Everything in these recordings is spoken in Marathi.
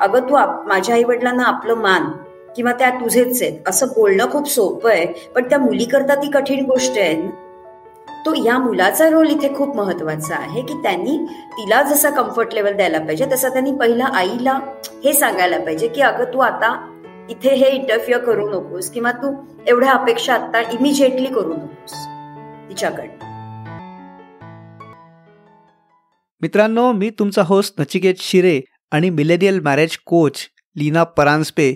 अगं तू माझ्या आई वडिलांना आपलं मान किंवा त्या तुझेच आहेत असं बोलणं खूप सोपं आहे पण त्या मुलीकरता ती कठीण गोष्ट आहे तो या मुलाचा रोल इथे खूप महत्त्वाचा आहे की त्यांनी तिला जसा कम्फर्ट लेवल द्यायला पाहिजे तसा त्यांनी पहिला आईला हे सांगायला पाहिजे की अगं तू आता इथे हे इंटरफिअर करू नकोस किंवा तू एवढ्या अपेक्षा आता इमिजिएटली करू नकोस तिच्याकडे मित्रांनो मी तुमचा होस्ट नचिकेत शिरे आणि millennial marriage coach Leena Paranjape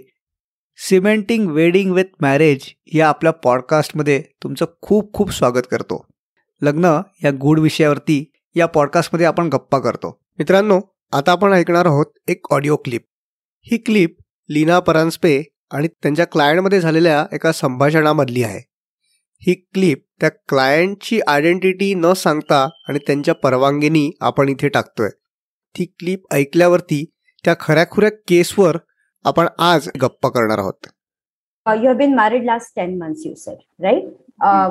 cementing wedding with marriage या आपल्या पॉडकास्टमध्ये तुमचं खूप खूप स्वागत करतो. लग्न या गूढ विषयावरती या पॉडकास्टमध्ये आपण गप्पा करतो. मित्रांनो आता आपण ऐकणार आहोत एक ऑडिओ क्लिप. ही क्लिप लीना परांजपे आणि त्यांच्या क्लायंटमध्ये झालेल्या एका संभाषणामधली आहे. ही क्लिप त्या क्लायंटची आयडेंटिटी न सांगता आणि त्यांच्या परवानगीनी आपण इथे टाकतोय. ती क्लिप ऐकल्यावरती त्या खऱ्याखुऱ्या केसवर आपण आज गप्पा करणार आहोत. You have been married last ten months you said right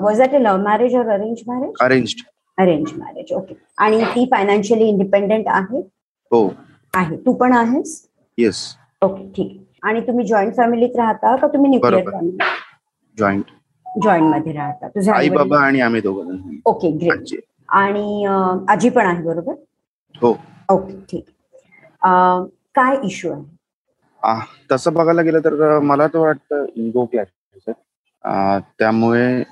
was that a love marriage or arrange marriage arrange arrange marriage okay आणि ती फायनान्शियली इंडिपेंडेंट आहे? हो. आहे. तू पण आहेस? येस ओके ठीक. आणि तुम्ही जॉईंट फॅमिलीत राहता का तुम्ही न्यूक्लिअर फॅमिली जॉईंट जॉईंटमध्ये राहता. तुझे आई बाबा आणि आम्ही दोघं ओके ग्रेट आणि आजी पण आहे बरोबर? हो. ओके ठीक. काय इश्यू आहे? तसं बघायला गेलं तर मला तर वाटतं इगो क्लॅश त्यामुळे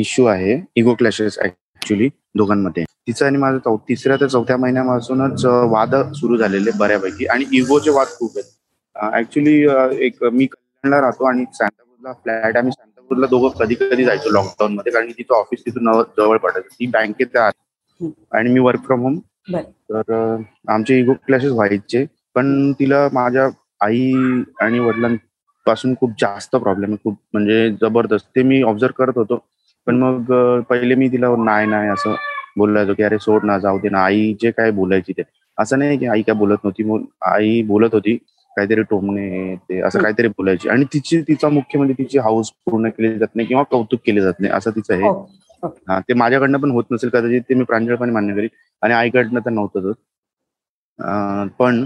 इश्यू आहे. इगो क्लॅशेस ऍक्च्युली दोघांमध्ये. तिचं आणि माझं तिसऱ्या ते चौथ्या महिन्यापासूनच वाद सुरू झालेले बऱ्यापैकी. आणि इगोचे वाद खूप आहेत. ऍक्च्युली एक मी कल्याणला राहतो आणि सांतापूरला फ्लॅट आम्ही सांतापूरला दोघं कधी कधी जायचो लॉकडाऊन मध्ये. कारण तिचं ऑफिस तिथून जवळ पडायचं ती बँकेत आणि मी वर्क फ्रॉम होम तर आमचे इगो क्लॅशेस व्हायचे पण तिला माझ्या आई आणि वडिलांपासून खूप जास्त प्रॉब्लेम आहे खूप म्हणजे जबरदस्त. ते मी ऑब्झर्व करत होतो पण मग पहिले मी तिला नाही नाही असं बोलायचो की अरे सोड ना जाऊ दे ना आई जे काय बोलायची ते. असं नाही की आई काय बोलत नव्हती आई बोलत होती काहीतरी टोमणे ते असं काहीतरी बोलायची. आणि तिची तिचा मुख्य म्हणजे तिची हाऊस पूर्ण केली जात नाही किंवा कौतुक केले जात नाही असं तिचं आहे हो, हा ते माझ्याकडनं पण होत नसेल कदाचित ते मी प्रांजळपणे मान्य करीन. आणि आईकडनं तर नव्हतंच पण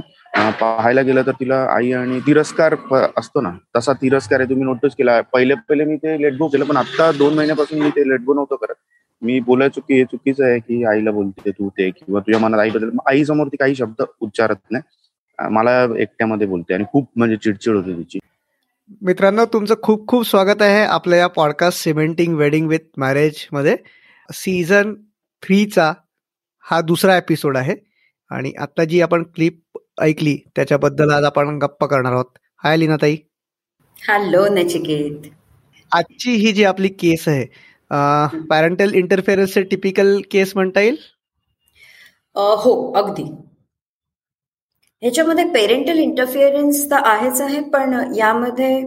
पाहायला गेलं तर तिला आई आणि तिरस्कार असतो ना. तसा तिरस्कार आहे तुम्ही नोटीस केला. पहिले पहिले मी ते लेटगो केलं पण आता दोन महिन्यापासून मी ते लेटगो नव्हतं करत. मी बोलाय चुकी हे चुकीचं आहे की आईला बोलते तू ते किंवा तुझ्या मनात आईबद्दल आई समोर ती काही शब्द उच्चारत नाही. मला एकट्यामध्ये बोलते आणि खूप म्हणजे चिडचिड होते तिची. मित्रांनो तुमचं खूप खूप स्वागत आहे आपल्या या पॉडकास्ट सिमेंटिंग वेडिंग विथ मॅरेजमध्ये. सीझन थ्रीचा हा दुसरा एपिसोड आहे. आणि आता जी आपण क्लिप ऐकली त्याच्याबद्दल आज आपण गप्पा करणार आहोत. हाय लीनाताई हॅलो नचिकेत. आजची ही जी आपली केस आहे पॅरेंटल इंटरफेरन्स टिपिकल केस म्हणता येईल? हो अगदी. ह्याच्यामध्ये पेरेंटल इंटरफिअरन्स तर आहेच आहे पण यामध्ये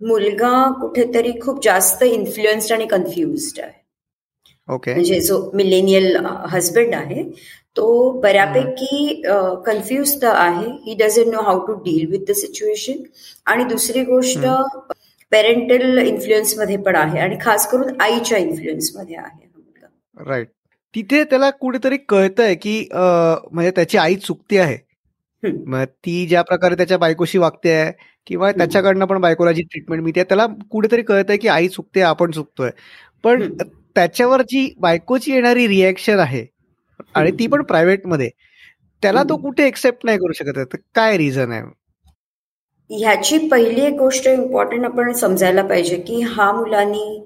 मुलगा कुठेतरी खूप जास्त इन्फ्लुएन्स्ड आणि कन्फ्युज्ड आहे. ओके म्हणजे जो मिलेनियल हजबंड आहे तो बऱ्यापैकी कन्फ्युज तर आहे. He doesn't know how to deal with the situation आणि दुसरी गोष्ट पेरेंटल इन्फ्लुएन्समध्ये पण आहे आणि खास करून आईच्या इन्फ्लुएन्समध्ये आहे राईट तिथे त्याला कुठेतरी कळतंय की म्हणजे त्याची आई चुकती आहे. मग ती ज्या प्रकारे त्याच्या बायकोशी वागते आहे किंवा त्याच्याकडनं पण बायकोला जी ट्रीटमेंट मिळते त्याला कुठेतरी कळतंय की आई चुकते आपण चुकतोय. पण त्याच्यावर जी बायकोची येणारी रिॲक्शन आहे आणि ती पण प्रायव्हेटमध्ये त्याला तो कुठे एक्सेप्ट नाही करू शकत काय रिझन आहे? ह्याची पहिली एक गोष्ट इम्पॉर्टंट आपण समजायला पाहिजे की हा मुलांनी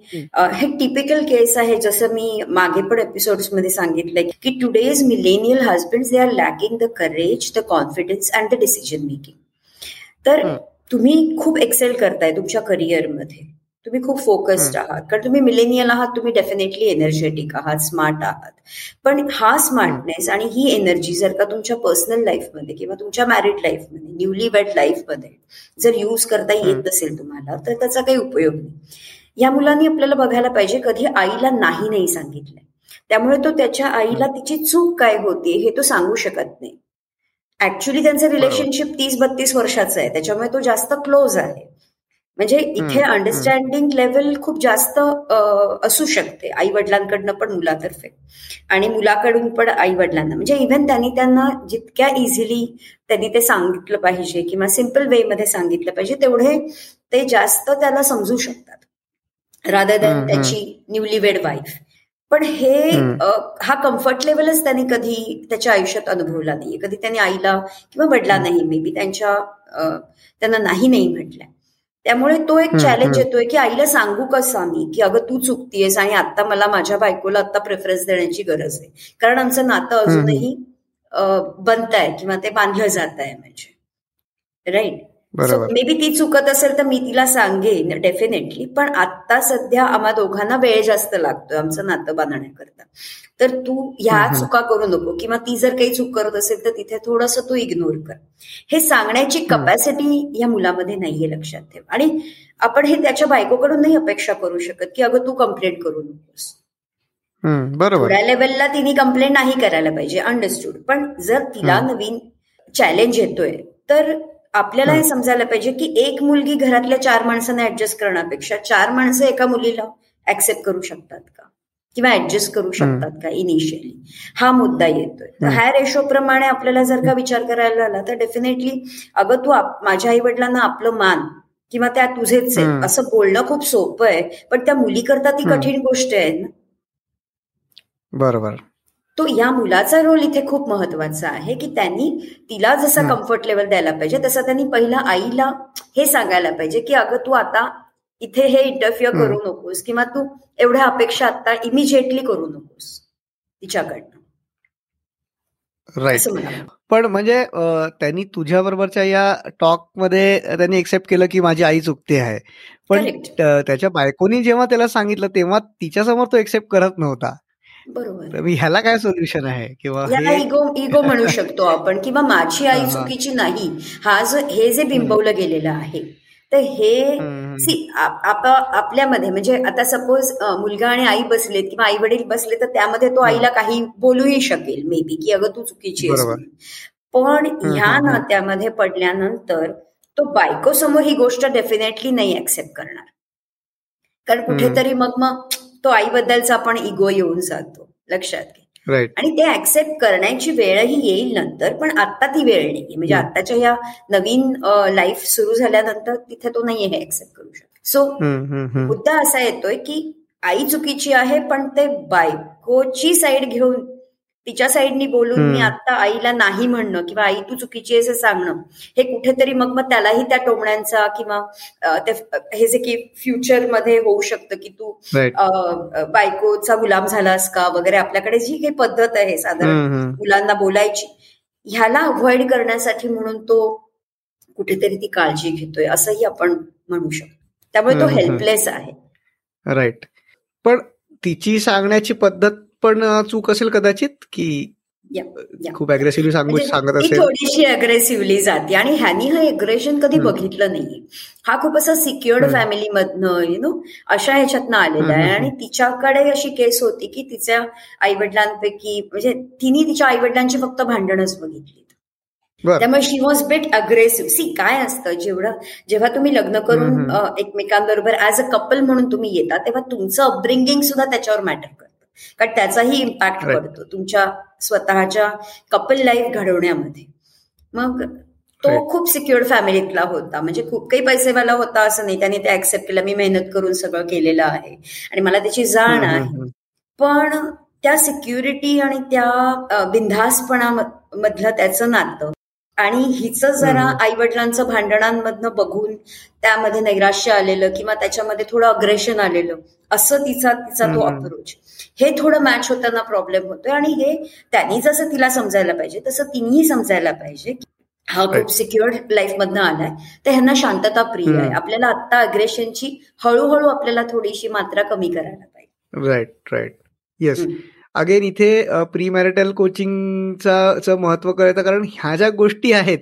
हे टिपिकल केस आहे जसं मी मागे पण एपिसोड्समध्ये सांगितलंय की today's millennial husband they are lacking the courage the confidence and the decision making तर तुम्ही खूप एक्सेल करताय तुमच्या करिअरमध्ये तुम्ही खूप फोकस्ड आहात. कारण तुम्ही मिलेनियल आहात तुम्ही डेफिनेटली एनर्जेटिक आहात स्मार्ट आहात. पण हा स्मार्टनेस आणि ही एनर्जी जर का तुमच्या पर्सनल लाईफमध्ये किंवा तुमच्या मॅरिड लाईफमध्ये न्यूली वेड लाईफमध्ये जर यूज करता येत नसेल तुम्हाला तर त्याचा काही उपयोग नाही. या मुलांनी आपल्याला बघायला पाहिजे कधी आईला नाही नाही सांगितलंय. त्यामुळे तो त्याच्या आईला तिची चूक काय होती हे तो सांगू शकत नाही. ऍक्च्युली त्यांचं रिलेशनशिप तीस बत्तीस वर्षाचं आहे त्याच्यामुळे तो जास्त क्लोज आहे. म्हणजे इथे अंडरस्टँडिंग लेवल खूप जास्त असू शकते आई वडिलांकडनं पण मुलातर्फे. आणि मुलाकडून पण आई वडिलांना म्हणजे इव्हन त्यांनी त्यांना जितक्या इझिली त्यांनी ते सांगितलं पाहिजे किंवा सिंपल वे मध्ये सांगितलं पाहिजे तेवढे ते जास्त त्याला समजू शकतात. रादर दॅन त्याची न्यूली वेड वाईफ पण हे हा कम्फर्ट लेवलच त्यांनी कधी त्याच्या आयुष्यात अनुभवला नाहीये. कधी त्यांनी आईला किंवा वडिलांनाही मे बी त्यांच्या त्यांना नाही नाही म्हटलंय. त्यामुळे तो एक चॅलेंज येतोय की आईला सांगू कसं आम्ही की अगं तू चुकतीयस आणि आता मला माझ्या बायकोला आता प्रेफरन्स देण्याची गरज आहे. कारण आमचं नातं अजूनही बनत आहे किंवा ते बांधलं जात आहे म्हणजे. राईट मे बी ती चुकत असेल तर मी तिला सांगेन डेफिनेटली पण आता सध्या आम्हा दोघांना वेळ जास्त लागतोय आमचं नातं बांधण्याकरता. तर तू ह्या चुका करू नको किंवा ती जर काही चूक करत असेल तर तिथे थोडस तू इग्नोर कर. हे सांगण्याची कपॅसिटी या मुलामध्ये नाहीये लक्षात ठेव. आणि आपण हे त्याच्या बायकोकडून नाही अपेक्षा करू शकत की अगं तू कंप्लेंट करू नकोस. बरोबर. लेवलला तिने कंप्लेंट नाही करायला पाहिजे अंडरस्टूड पण जर तिला नवीन चॅलेंज येतोय तर आपल्याला हे समजायला पाहिजे की एक मुलगी घरातल्या चार माणसांना ऍडजस्ट करण्यापेक्षा चार माणसं एका मुलीला ऍक्सेप्ट करू शकतात का? किंवा ऍडजस्ट करू शकतात का इनिशियली हा मुद्दा येतोय. तर ह्या रेशो प्रमाणे आपल्याला जर का विचार करायला आला तर डेफिनेटली अगं तू माझ्या आई वडिलांना आपलं मान किंवा त्या तुझेच आहे असं बोलणं खूप सोपं आहे पण त्या मुलीकरता ती कठीण गोष्ट आहे ना? बरोबर. तो या मुलाचा रोल इथे खूप महत्त्वाचा आहे की त्यांनी तिला जसा कम्फर्ट लेवल द्यायला पाहिजे तसं त्यांनी पहिला आईला हे सांगायला पाहिजे की अगं तू आता इथे हे इंटरफिअर करू नकोस किंवा तू एवढ्या अपेक्षा आता इमिजिएटली करू नकोस तिच्याकडनं. राईट पण म्हणजे त्यांनी तुझ्या बरोबरच्या या टॉकमध्ये त्यांनी एक्सेप्ट केलं की माझी आई चुकते आहे. पण त्याच्या बायकोनी जेव्हा त्याला सांगितलं तेव्हा तिच्यासमोर तो एक्सेप्ट करत नव्हता. बरोबर. ह्याला काय सोल्युशन आहे? किंवा इगो इगो म्हणू शकतो आपण किंवा माझी आई चुकीची नाही. हा जो हे जे बिंबवलं गेलेलं आहे तर हे सी आपल्यामध्ये म्हणजे आता सपोज मुलगा आणि आई बसलेत किंवा आई वडील बसले तर त्यामध्ये तो आईला काही बोलूही शकेल मे बी की अगं तू चुकीची पण ह्या नात्यामध्ये पडल्यानंतर तो बायको समोर ही गोष्ट डेफिनेटली नाही ऍक्सेप्ट करणार. कारण कुठेतरी मग मग तो आईबद्दलचा पण इगो येऊन जातो लक्षात घे. आणि ते ऍक्सेप्ट करण्याची वेळही येईल नंतर पण आता ती वेळ नाही म्हणजे आताच्या या नवीन लाईफ सुरू झाल्यानंतर तिथे तो नाही हे ऍक्सेप्ट करू शकतो. सो मुद्दा असा येतोय की आई चुकीची आहे पण ते बायकोची साईड घेऊन तिच्या साईडनी बोलून मी आता आईला नाही म्हणणं किंवा आई तू चुकीची असं सांगणं. हे कुठेतरी मग मग त्यालाही त्या टोमण्यांचा किंवा हे जे की फ्युचरमध्ये होऊ शकतं की तू बायकोचा गुलाम झालास का वगैरे आपल्याकडे जी काही पद्धत आहे साधारण मुलांना बोलायची ह्याला अवॉइड करण्यासाठी म्हणून तो कुठेतरी ती काळजी घेतोय असंही आपण म्हणू शकतो. त्यामुळे तो हेल्पलेस आहे. राईट पण तिची सांगण्याची पद्धत पण चूक असेल कदाचित की खूप अग्रेसिव्हली सांगू म्हणजे सांगत असेल. थोडीशी अग्रेसिव्हली जाते. आणि ह्यानी हा अग्रेशन कधी बघितलं नाहीये. हा खूप असा सिक्युअर्ड फॅमिलीमधनं यु नो अशा ह्याच्यातनं आलेला आहे. आणि तिच्याकडे अशी केस होती की तिच्या आईवडिलांपैकी म्हणजे तिने तिच्या आईवडिलांची फक्त भांडणच बघितली. त्यामुळे she was bit aggressive see काय असतं? जेवढं जेव्हा तुम्ही लग्न करून एकमेकांबरोबर ऍज अ कपल म्हणून तुम्ही येता तेव्हा तुमचं अपब्रिंगिंग सुद्धा त्याच्यावर मॅटर करतं. कारण त्याचाही इम्पॅक्ट पडतो तुमच्या स्वतःच्या कपल लाईफ घडवण्यामध्ये. मग तो खूप सिक्युअर्ड फॅमिलीतला होता. म्हणजे खूप काही पैसेवाला होता असं नाही. त्याने ते ऍक्सेप्ट केलं. मी मेहनत करून सगळं केलेलं आहे. आणि मला त्याची जाण आहे. पण त्या सिक्युरिटी आणि त्या बिंधासपणा मधलं त्याचं नातं आणि हिचं जरा आई वडिलांचं भांडणांमधनं बघून त्यामध्ये नैराश्य आलेलं किंवा त्याच्यामध्ये थोडं अग्रेशन आलेलं असं तिचा तिचा तो अप्रोच हे थोडं मॅच होताना प्रॉब्लेम होतोय आणि हे त्यांनी जसं तिला समजायला पाहिजे तसं तिनेही समजायला पाहिजे हा खूप सिक्युअर्ड लाईफ मधनं आलाय. तर ह्यांना शांतता प्रिय आहे. आपल्याला आता अग्रेशनची हळूहळू आपल्याला थोडीशी मात्रा कमी करायला पाहिजे. राईट राईट येस अगेन इथे प्री मॅरिटल कोचिंगचं महत्त्व कळतं कारण ह्या ज्या गोष्टी आहेत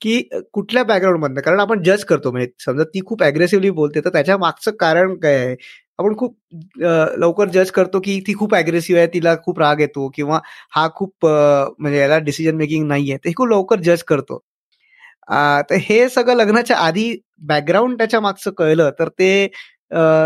की कुठल्या बॅकग्राऊंडमधनं कारण आपण जज करतो म्हणजे समजा ती खूप अग्रेसिव्हली बोलते तर त्याच्या मागचं कारण काय आहे? आपण खूप लवकर जज करतो की ती खूप अग्रेसिव्ह आहे तिला खूप राग येतो किंवा हा खूप म्हणजे याला डिसिजन मेकिंग नाही आहे ते खूप लवकर जज करतो. तर हे सगळं लग्नाच्या आधी बॅकग्राऊंड त्याच्या मागचं कळलं तर ते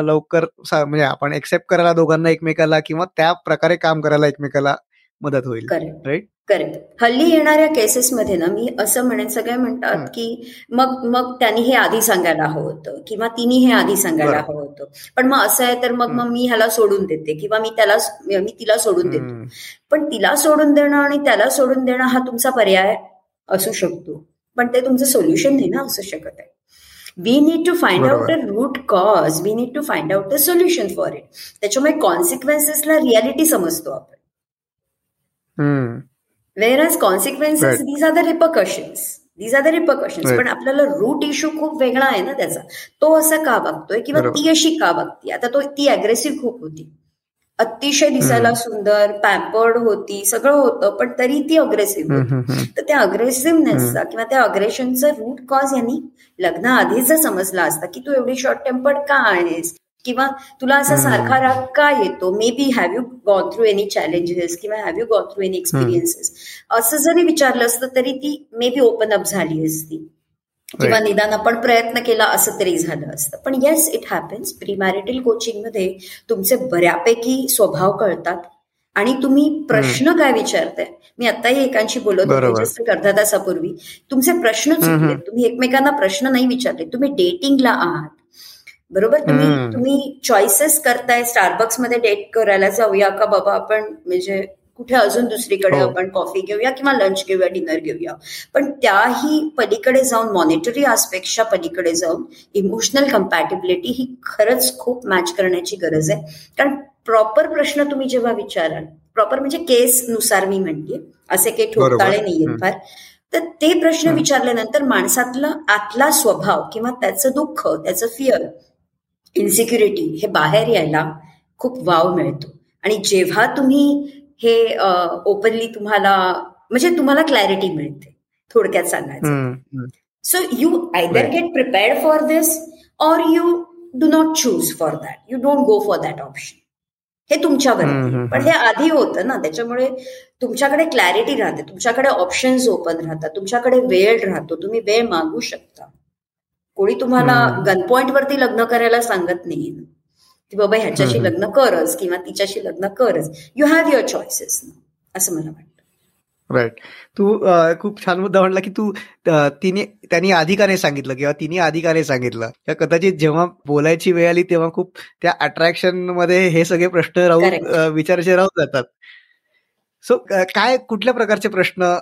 लवकर म्हणजे आपण एक्सेप्ट करायला दोघांना एकमेकाला किंवा त्या प्रकारे काम करायला एकमेकाला मदत होईल राईट करेक्ट. हल्ली येणाऱ्या केसेसमध्ये ना मी असं म्हणेन सगळे म्हणतात की मग मग त्यांनी हे आधी सांगायला हवं होतं किंवा तिने हे आधी सांगायला हवं होतं. पण मग असं आहे तर मग मग मी ह्याला सोडून देते किंवा मी त्याला मी तिला सोडून देतो. पण तिला सोडून देणं आणि त्याला सोडून देणं हा तुमचा पर्याय असू शकतो. पण ते तुमचं सोल्युशन नाही ना असू शकत आहे. We need to find out a root cause we need to find out a solution for it त्याच्यामुळे कॉन्सिक्वेन्सेसला रियालिटी समजतो आपण. Whereas consequences these are the repercussions these are the repercussions पण आपल्याला रूट इश्यू खूप वेगळा आहे ना त्याचा. तो असं का वागतोय किंवा ती अशी का वागते आता तो ती अग्रेसिव्ह खूप होती. अतिशय दिसायला सुंदर पॅम्पर्ड होती सगळं होतं पण तरी ती अग्रेसिव्ह होती. तर त्या अग्रेसिव्हनेसचा किंवा त्या अग्रेशनचा रूट कॉज यांनी लग्न आधीच समजला असता की तू एवढी शॉर्ट टेम्पर्ड का आहेस? किंवा तुला असा सारखा राग का येतो? Maybe have you gone through any challenges किंवा have you gone through any experiences असं जरी विचारलं असतं तरी ती मे बी ओपन अप झाली असती. किंवा निदान आपण प्रयत्न केला असं तरी झालं असतं. पण yes it happens pre marital कोचिंगमध्ये तुमचे बऱ्यापैकी स्वभाव कळतात आणि तुम्ही प्रश्न काय विचारताय? मी आताही एकांशी बोलत होते अर्धा तासापूर्वी तुमचे प्रश्न चुकले तुम्ही एकमेकांना प्रश्न नाही विचारले. तुम्ही डेटिंगला आहात. बरोबर? तुम्ही तुम्ही चॉईसेस करताय. स्टारबक्समध्ये डेट करायला जाऊया का बाबा आपण? म्हणजे कुठे अजून दुसरीकडे हो. आपण कॉफी घेऊया किंवा लंच घेऊया डिनर घेऊया. पण त्याही पलीकडे जाऊन मॉनिटरी आस्पेक्टच्या पलीकडे जाऊन इमोशनल कम्पॅटेबिलिटी ही खरंच खूप मॅच करण्याची गरज आहे. कारण प्रॉपर प्रश्न तुम्ही जेव्हा विचाराल प्रॉपर म्हणजे केस नुसार मी म्हणते असे काही ठोकताळे नाहीयेत फार. तर ते प्रश्न विचारल्यानंतर माणसातला आतला स्वभाव किंवा त्याचं दुःख त्याचं फिअर इन्सिक्युरिटी हे बाहेर यायला खूप वाव मिळतो. आणि जेव्हा तुम्ही हे ओपनली तुम्हाला म्हणजे तुम्हाला क्लॅरिटी मिळते थोडक्यात सांगायचं. So you either get prepared for this or you do not choose for that you don't go for that option हे तुमच्यावर पण हे आधी होतं ना त्याच्यामुळे तुमच्याकडे क्लॅरिटी राहते तुमच्याकडे ऑप्शन्स ओपन राहतात तुमच्याकडे वेळ राहतो तुम्ही वेळ मागू शकता. कोणी तुम्हाला गन पॉइंट वरती लग्न करायला सांगत नाही की बाबा ह्याच्याशी लग्न करच किंवा तिच्याशी लग्न करच यू हॅव युअर चॉईसेस असं मला वाटतं. राईट तू खूप छान मुद्दा म्हणला की तू तिने त्यांनी अधिकाने सांगितलं किंवा तिने अधिकाने सांगितलं. किंवा कदाचित जेव्हा बोलायची वेळ आली तेव्हा खूप त्या अट्रॅक्शनमध्ये हे सगळे प्रश्न राहून विचारायचे राहून जातात. सो काय कुठल्या प्रकारचे प्रश्न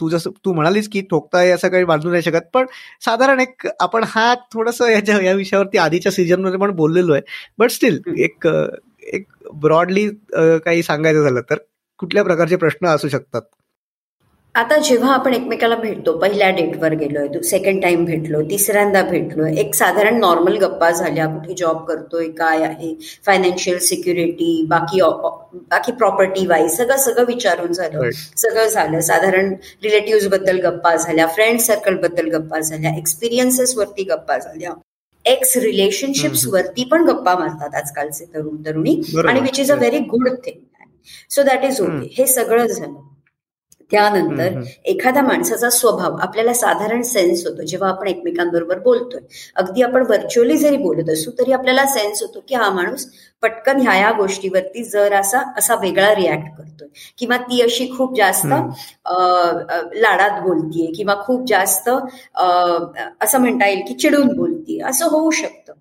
तू जसं तू म्हणालीस की ठोकता असं काही बांधू नाही शकत पण साधारण एक आपण हा थोडस याच्या या विषयावरती आधीच्या सीझनमध्ये पण बोललेलो आहे. बट स्टील एक एक ब्रॉडली काही सांगायचं झालं तर कुठल्या प्रकारचे प्रश्न असू शकतात? आता जेव्हा आपण एकमेकाला भेटतो पहिल्या डेटवर गेलोय सेकंड टाइम भेटलो तिसऱ्यांदा भेटलोय एक साधारण नॉर्मल गप्पा झाल्या कुठे जॉब करतोय काय आहे फायनान्शियल सिक्युरिटी बाकी बाकी प्रॉपर्टी वाईज सगळं सगळं विचारून झालं सगळं झालं. साधारण रिलेटिव्हबद्दल गप्पा झाल्या फ्रेंड सर्कलबद्दल गप्पा झाल्या एक्सपिरियन्सेस वरती गप्पा झाल्या. एक्स रिलेशनशिप्स वरती पण गप्पा मारतात आजकालचे तरुण तरुणी आणि which is a very good thing so that is okay हे सगळं झालं. त्यानंतर एखाद्या माणसाचा स्वभाव आपल्याला साधारण सेन्स होतो. जेव्हा आपण एकमेकांबरोबर बोलतोय अगदी आपण व्हर्च्युअली जरी बोलत असू तरी आपल्याला सेन्स होतो की हा माणूस पटकन ह्या या गोष्टीवरती जर असा असा वेगळा रिॲक्ट करतोय. किंवा ती अशी खूप जास्त लाडात बोलतीये किंवा खूप जास्त असं म्हणता येईल की चिडून बोलतीये असं होऊ शकतं.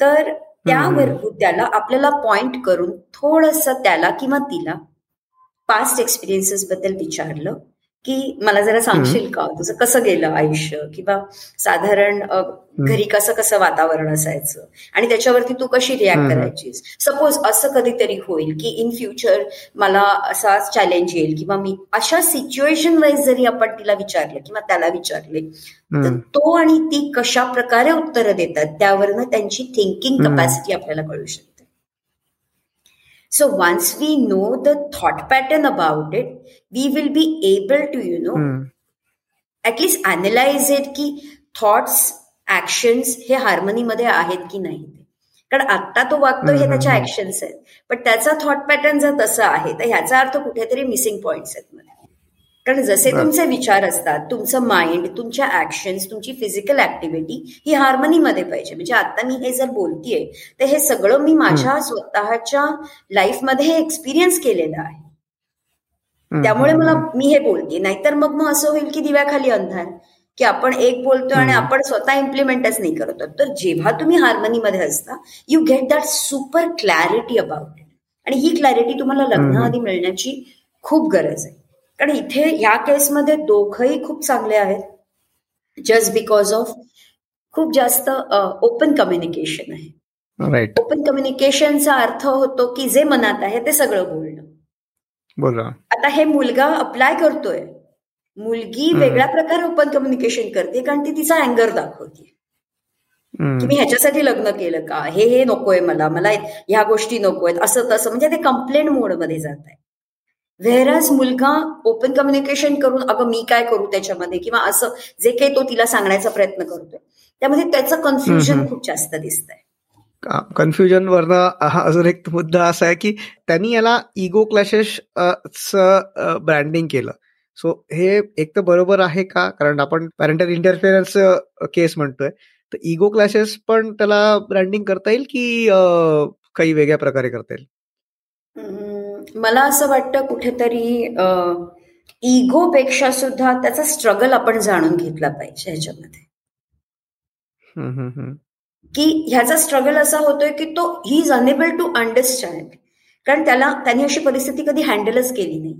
तर त्यावर त्याला आपल्याला पॉइंट करून थोडस त्याला किंवा तिला पास्ट एक्सपिरियन्सेस बद्दल विचारलं की मला जरा सांगशील का? तुझं कसं गेलं आयुष्य? किंवा साधारण घरी कसं कसं वातावरण असायचं? आणि त्याच्यावरती तू कशी रिॲक्ट करायचीस? सपोज असं कधीतरी होईल की इन फ्युचर मला असा चॅलेंज येईल किंवा मी अशा सिच्युएशन वाईज जरी आपण तिला विचारलं किंवा त्याला विचारले तर तो आणि ती कशा प्रकारे उत्तरं देतात त्यावरनं त्यांची थिंकिंग कपॅसिटी आपल्याला कळू शकते. So once we know the thought pattern about it, we will be able to, you know, hmm. at least analyze it की थॉट्स ऍक्शन्स हे हार्मनीमध्ये आहेत की नाही कारण आत्ता तो वागतो हे त्याच्या ऍक्शन्स आहेत. पण त्याचा थॉट पॅटर्न जर तसा आहे तर ह्याचा अर्थ कुठेतरी मिसिंग पॉइंट्स आहेत मध्ये कारण जसे तुमचे विचार असतात तुमचं माइंड तुमच्या ऍक्शन्स तुमची फिजिकल ऍक्टिव्हिटी ही हार्मनीमध्ये पाहिजे. म्हणजे आता मी हे जर बोलतीये तर हे सगळं मी माझ्या स्वतःच्या लाईफमध्ये एक्सपिरियन्स केलेलं आहे. त्यामुळे मला मी हे बोलते. नाहीतर मग मग असं होईल की दिव्याखाली अंधार. की आपण एक बोलतो आणि आपण स्वतः इम्प्लिमेंटच नाही करतो तर जेव्हा तुम्ही हार्मनीमध्ये असता you get that super clarity about it आणि ही क्लॅरिटी तुम्हाला लग्नाआधी मिळण्याची खूप गरज आहे. कारण इथे ह्या केसमध्ये दोघंही खूप चांगले आहेत. जस्ट बिकॉज ऑफ खूप जास्त ओपन कम्युनिकेशन आहे. राईट ओपन कम्युनिकेशनचा अर्थ होतो की जे मनात आहे ते सगळं बोलणं. बोला. आता हे मुलगा अप्लाय करतोय. मुलगी वेगळ्या प्रकारे ओपन कम्युनिकेशन करते कारण ती तिचा अँगर दाखवते. की मी ह्याच्यासाठी लग्न केलं का? हे हे नकोय मला. मला ह्या गोष्टी नकोय असं तसं. म्हणजे ते कंप्लेंट मोडमध्ये जात आहे. व्हेरस मुलगा ओपन कम्युनिकेशन करून अगं मी काय करू त्याच्यामध्ये? किंवा असं जे काही तो तिला सांगण्याचा प्रयत्न करतोय. त्यामध्ये त्याचं कन्फ्युजन खूप जास्त दिसतंय. कन्फ्युजन वरनं हा अजून एक मुद्दा असा आहे की त्यांनी याला इगो क्लॅशेस ब्रँडिंग केलं. सो हे एक तर बरोबर आहे का? कारण आपण पॅरेंटल इंटरफिअरन्स केस म्हणतोय. तर इगो क्लॅशेस पण त्याला ब्रँडिंग करता येईल की काही वेगळ्या प्रकारे करता येईल? मला असं वाटतं कुठेतरी इगोपेक्षा सुद्धा त्याचा स्ट्रगल आपण जाणून घेतला पाहिजे ह्याच्यामध्ये. की ह्याचा स्ट्रगल असा होतोय की तो he is unable to understand. कारण त्याला त्यांनी अशी परिस्थिती कधी हँडलच केली नाही.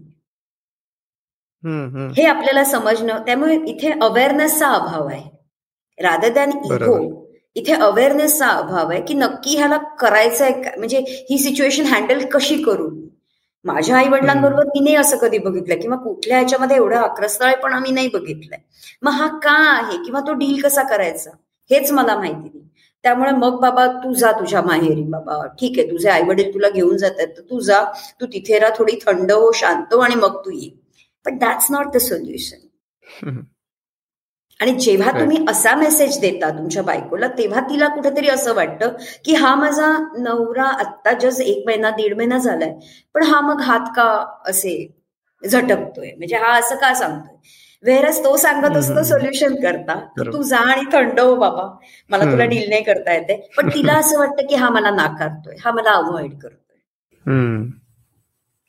हे आपल्याला समजणं त्यामुळे इथे अवेअरनेसचा अभाव आहे. रादर दॅन इगो इथे अवेअरनेसचा अभाव आहे की नक्की ह्याला करायचं आहे म्हणजे ही सिच्युएशन हँडल कशी करू? माझ्या आई वडिलांबरोबर मी नाही असं कधी बघितलं किंवा कुठल्या ह्याच्यामध्ये एवढं आक्रस्थळ आम्ही नाही बघितलंय. मग हा का आहे? किंवा तो डील कसा करायचा? हेच मला माहिती नाही. त्यामुळे मग बाबा तू जा तुझ्या माहेरी बाबा. ठीक आहे तुझे आई वडील तुला घेऊन जात आहेत तर तू जा. तू तिथे राहा थोडी थंड हो शांत हो आणि मग तू ये. But that's not the solution आणि जेव्हा तुम्ही असा मेसेज देता तुमच्या बायकोला तेव्हा तिला कुठेतरी असं वाटतं की हा माझा नवरा आत्ता जस्ट एक महिना दीड महिना झालाय पण हा मग हात का असे झटकतोय? म्हणजे हा असं का सांगतोय? वेरस तो सांगत असतो सोल्युशन करता तू जा आणि थंड हो बाबा. मला तुला डील नाही करता येते. पण तिला असं वाटतं की हा मला नाकारतोय हा मला अवॉइड करतोय.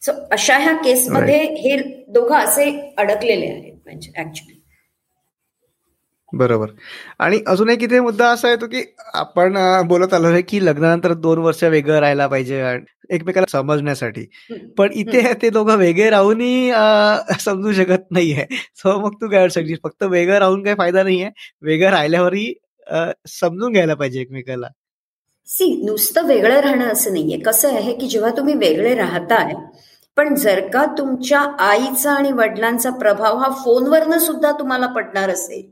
सो अशा ह्या केसमध्ये हे दोघं असे अडकलेले आहेत म्हणजे ऍक्च्युली बरोबर. आणि अजून एक इथे मुद्दा असा येतो की आपण बोलत आलो आहे की लग्नानंतर दोन वर्ष वेगळं राहायला पाहिजे एकमेकाला समजण्यासाठी. पण इथे ते दोघं वेगळे राहूनही समजू शकत नाहीये. सो मग तू काय शकशील फक्त वेगळं राहून काही फायदा नाहीये. वेगळं राहिल्यावरही समजून घ्यायला पाहिजे एकमेकाला. सी नुसतं वेगळं राहणं असं नाहीये. कसं आहे की जेव्हा तुम्ही वेगळे राहताय पण जर का तुमच्या आईचा आणि वडिलांचा प्रभाव हा फोनवरनं सुद्धा तुम्हाला पडणार असेल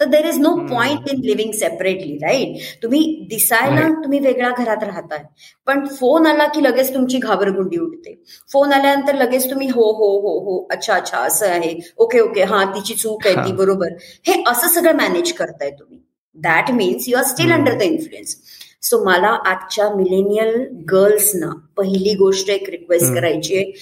तर there is no point in living separately right तुम्ही दिसायला तुम्ही वेगळ्या घरात राहताय. पण फोन आला की लगेच तुमची घाबरगुंडी उडते. फोन आल्यानंतर लगेच तुम्ही हो हो हो हो अच्छा अच्छा असं आहे. ओके ओके हा तिची चूक आहे ती बरोबर. हे असं सगळं मॅनेज करताय तुम्ही. That means you are still under the influence so मला आजच्या मिलेनियल गर्ल्सना पहिली गोष्ट एक रिक्वेस्ट करायची आहे.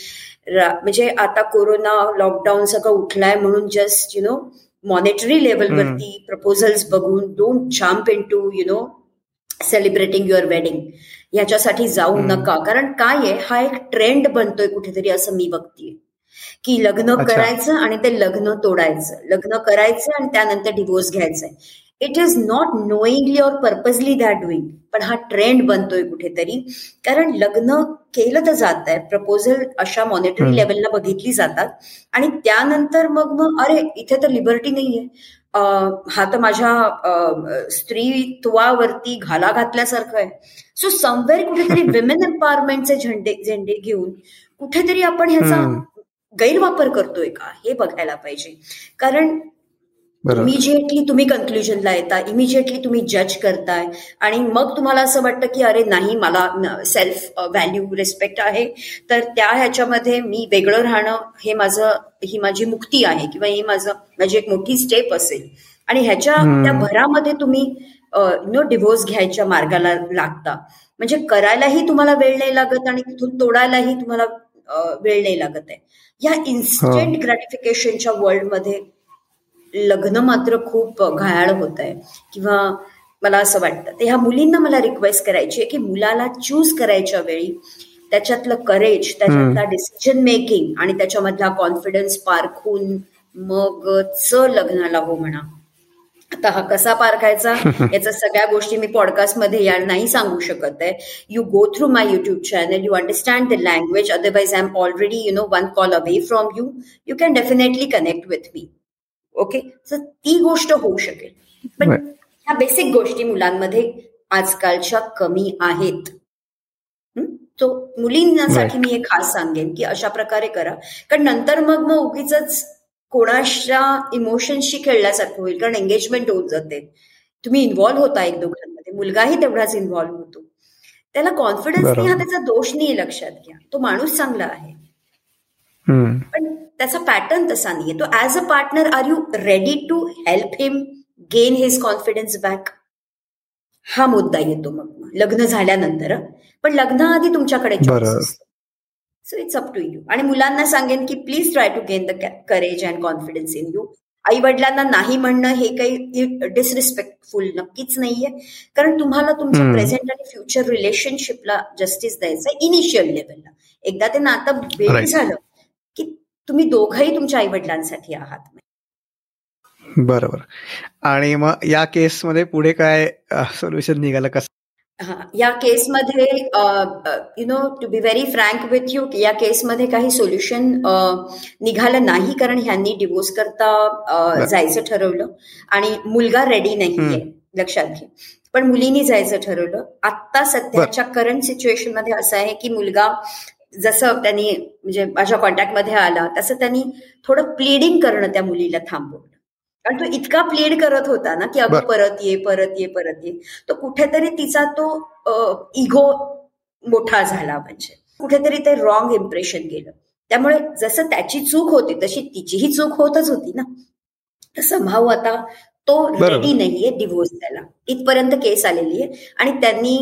म्हणजे आता कोरोना लॉकडाऊन सगळं उठलाय म्हणून जस्ट यु नो मॉनिटरी लेवलवरती प्रपोजल्स बघून don't jump into you know celebrating your wedding ह्याच्यासाठी जाऊ नका. कारण काय आहे? हा एक ट्रेंड बनतोय कुठेतरी असं मी बघतीये. की लग्न करायचं आणि ते लग्न तोडायचं. लग्न करायचं आणि त्यानंतर डिवोर्स घ्यायचंय. इट इज नॉट नोईंगली और पर्पजली दॅट डुईंग पण हा ट्रेंड बनतोय कुठेतरी. कारण लग्न केलं तर जात आहे प्रपोजल अशा मॉनिटरी लेवलला बघितली जातात. आणि त्यानंतर मग मग अरे इथे तर लिबर्टी नाहीये. हा तर माझ्या स्त्रीत्वावरती घाला घातल्यासारखं आहे. सो समवेअर कुठेतरी विमेन एम्पॉवरमेंटचे झेंडे झेंडे घेऊन कुठेतरी आपण ह्याचा गैरवापर करतोय का? हे बघायला पाहिजे. कारण इमिजिएटली तुम्ही कन्क्ल्युजनला येता इमिजिएटली तुम्ही जज करताय. आणि मग तुम्हाला असं वाटतं की अरे नाही मला सेल्फ व्हॅल्यू रिस्पेक्ट आहे. तर त्या ह्याच्यामध्ये मी वेगळं राहणं हे माझं ही माझी मुक्ती आहे किंवा ही माझं माझी एक मोठी स्टेप असेल. आणि ह्याच्या त्या भरामध्ये तुम्ही नो डिव्होर्स घ्यायच्या मार्गाला लागता. म्हणजे करायलाही तुम्हाला वेळ नाही लागत आणि तिथून तोडायलाही तुम्हाला वेळ नाही लागत आहे. या इन्स्टंट ग्रॅटिफिकेशनच्या वर्ल्डमध्ये लग्न मात्र खूप घायाळ होत आहे किंवा मला असं वाटतं. तर ह्या मुलींना मला रिक्वेस्ट करायची आहे की मुलाला चूज करायच्या वेळी त्याच्यातलं करेज त्याच्यातला डिसिजन मेकिंग आणि त्याच्यामधला कॉन्फिडन्स पारखून मग च लग्नाला हो म्हणा. आता हा कसा पारखायचा? याचा सगळ्या गोष्टी मी पॉडकास्टमध्ये या नाही सांगू शकत आहे. You go through my YouTube channel you understand the language otherwise I am already you know one call away from you you can definitely connect with me okay? तर ती गोष्ट होऊ शकेल. पण ह्या बेसिक गोष्टी मुलांमध्ये आजकालच्या कमी आहेत. तो मुलींसाठी मी हे खास सांगेन की अशा प्रकारे करा. कारण नंतर मग मग उगीच कोणाच्या इमोशन्सशी खेळल्यासारखं होईल. कारण एंगेजमेंट होऊन जाते. तुम्ही इन्व्हॉल्व्ह होता एक दोघांमध्ये. मुलगाही तेवढाच इन्व्हॉल्व्ह होतो. त्याला कॉन्फिडन्स नाही हा त्याचा दोष नाही लक्षात घ्या. तो माणूस चांगला आहे. पण त्याचा पॅटर्न तसा नाहीये. तो as a partner are you ready to help him gain his confidence back हा मुद्दा येतो मग. लग्न झाल्यानंतर पण लग्नाआधी तुमच्याकडे so it's up to you आणि मुलांना सांगेन की please try to gain the courage and confidence in you आई वडिलांना नाही म्हणणं हे काही डिसरिस्पेक्टफुल नक्कीच नाहीये. कारण तुम्हाला तुमच्या प्रेझेंट आणि फ्युचर रिलेशनशिपला जस्टिस द्यायचं इनिशियल लेवलला एकदा ते नातं बेड झालं तुम्ही दोघंही तुमच्या आई वडिलांसाठी आहात. बरोबर. आणि मग या केसमध्ये पुढे काय सोल्युशन निघालं कसं? या केसमध्ये you know to be very frank with you या केसमध्ये काही सोल्युशन निघालं नाही कारण ह्यांनी डिवोर्स करता जायचं ठरवलं आणि मुलगा रेडी नाहीये लक्षात घे. पण मुलींनी जायचं ठरवलं. आत्ता सध्याच्या करंट सिच्युएशनमध्ये असं आहे की मुलगा जसं त्यांनी म्हणजे माझ्या कॉन्टॅक्टमध्ये आला तसं त्यांनी थोडं प्लीडिंग करणं त्या मुलीला थांबवलं. कारण तो इतका प्लेड करत होता ना की अगं परत ये परत ये परत ये. तो कुठेतरी तिचा तो इगो मोठा झाला म्हणजे. कुठेतरी ते रॉंग इम्प्रेशन गेलं. त्यामुळे जसं त्याची चूक होती तशी तिचीही चूक होतच होती ना. तसं भाऊ आता तो रेडी नाहीये डिव्होर्स त्याला. इथपर्यंत केस आलेली आहे. आणि त्यांनी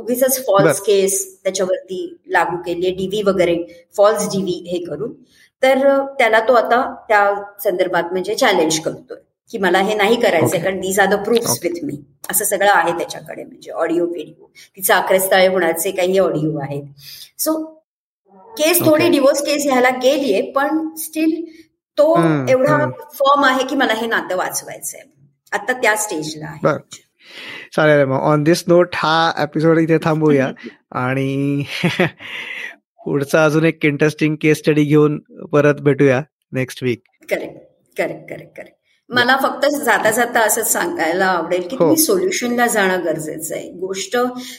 उगीच फॉल्स केस त्याच्यावरती लागू केली डीव्ही वगैरे फॉल्स डीव्ही हे करून. तर त्याला तो आता त्या संदर्भात म्हणजे चॅलेंज करतोय की मला हे नाही करायचंय कारण these are the proofs with me असं सगळं आहे त्याच्याकडे म्हणजे ऑडिओ व्हिडिओ तिचा अक्रस्ताळे होण्याचे काही ऑडिओ आहेत. सो केस थोडी डिवोर्स केस ह्याला गेलीये पण स्टील तो एवढा फॉर्म आहे की मला हे नातं वाचवायचंय. आता त्या स्टेजला आहे. चालेल मग. ऑन दिस नोट हा एपिसोड इथे थांबूया. आणि पुढचा अजून एक इंटरेस्टिंग केस स्टडी घेऊन परत भेटूया next week correct correct correct correct मला फक्त जाता जाता असं सांगायला आवडेल की तुम्ही सोल्युशनला जाणं गरजेचं आहे. गोष्ट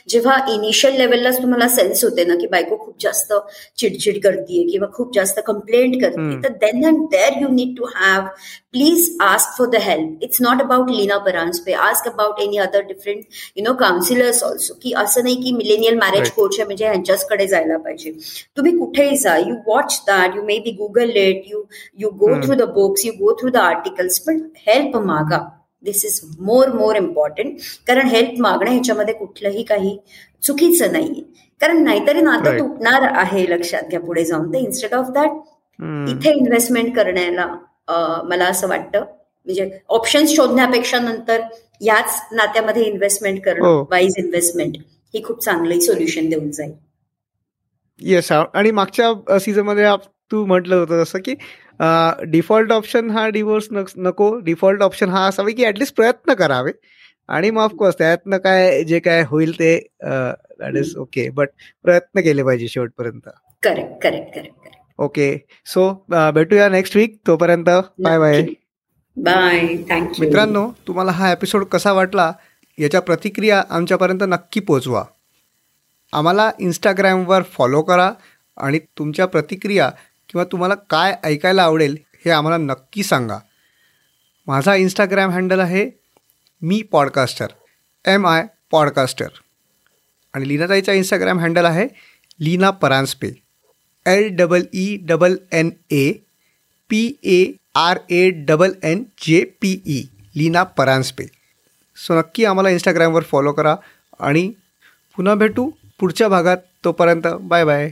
जेव्हा इनिशियल लेवललाच तुम्हाला सेन्स होते ना की बायको खूप जास्त चिडचिड करते किंवा खूप जास्त कंप्लेंट करते तर then and there you need to have please ask for the help it's not about Leena Paranjape ask about any other different you know counsellors also की असं नाही की मिलेनियल मॅरेज कोच आहे म्हणजे यांच्याचकडे जायला पाहिजे तुम्ही कुठेही जा you watch that you may be Google it you you go through the books you go through the articles पण हेल्प मागा this is more more important कारण हेल्प मागणं ह्याच्यामध्ये कुठलंही काही चुकीचं नाहीये कारण नाहीतरी नातं तुटणार आहे लक्षात घ्या पुढे जाऊन तर इन्स्टेड ऑफ दॅट इथे इन्व्हेस्टमेंट करण्याला मला असं वाटतं. म्हणजे ऑप्शन शोधण्यापेक्षा नंतर याच नात्यामध्ये इन्व्हेस्टमेंट करणं वाईज इन्व्हेस्टमेंट ही खूप चांगलं सोल्युशन देऊन जाईल. येस आणि मागच्या सीझनमध्ये तू म्हटलं होतं जसं की डिफॉल्ट ऑप्शन हा डिवोर्स नको डिफॉल्ट ऑप्शन हा असावे की ऍटलिस्ट प्रयत्न करावे. आणि मग ऑफकोर्स त्यातनं काय जे काय होईल ते दॅट इज ओके बट प्रयत्न केले पाहिजे शेवटपर्यंत. Correct correct correct okay so भेटूया नेक्स्ट वीक तोपर्यंत bye bye bye thank you मित्रांनो तुम्हाला हा एपिसोड कसा वाटला? याच्या प्रतिक्रिया आमच्यापर्यंत नक्की पोचवा. आम्हाला इंस्टाग्रामवर फॉलो करा आणि तुमच्या प्रतिक्रिया किंवा तुम्हाला काय ऐकायला आवडेल हे आम्हाला नक्की सांगा. माझा इंस्टाग्राम हँडल आहे मी पॉडकास्टर एम आय पॉडकास्टर आणि लीनाताईचा इंस्टाग्राम हँडल आहे Leena Paranjape. L double E double N A P A R A double N J P E Leena Paranjape. So नक्की आम्हाला इंस्टाग्रामवर फॉलो करा आणि पुन्हा भेटू पुढच्या भागात तोपर्यंत बाय बाय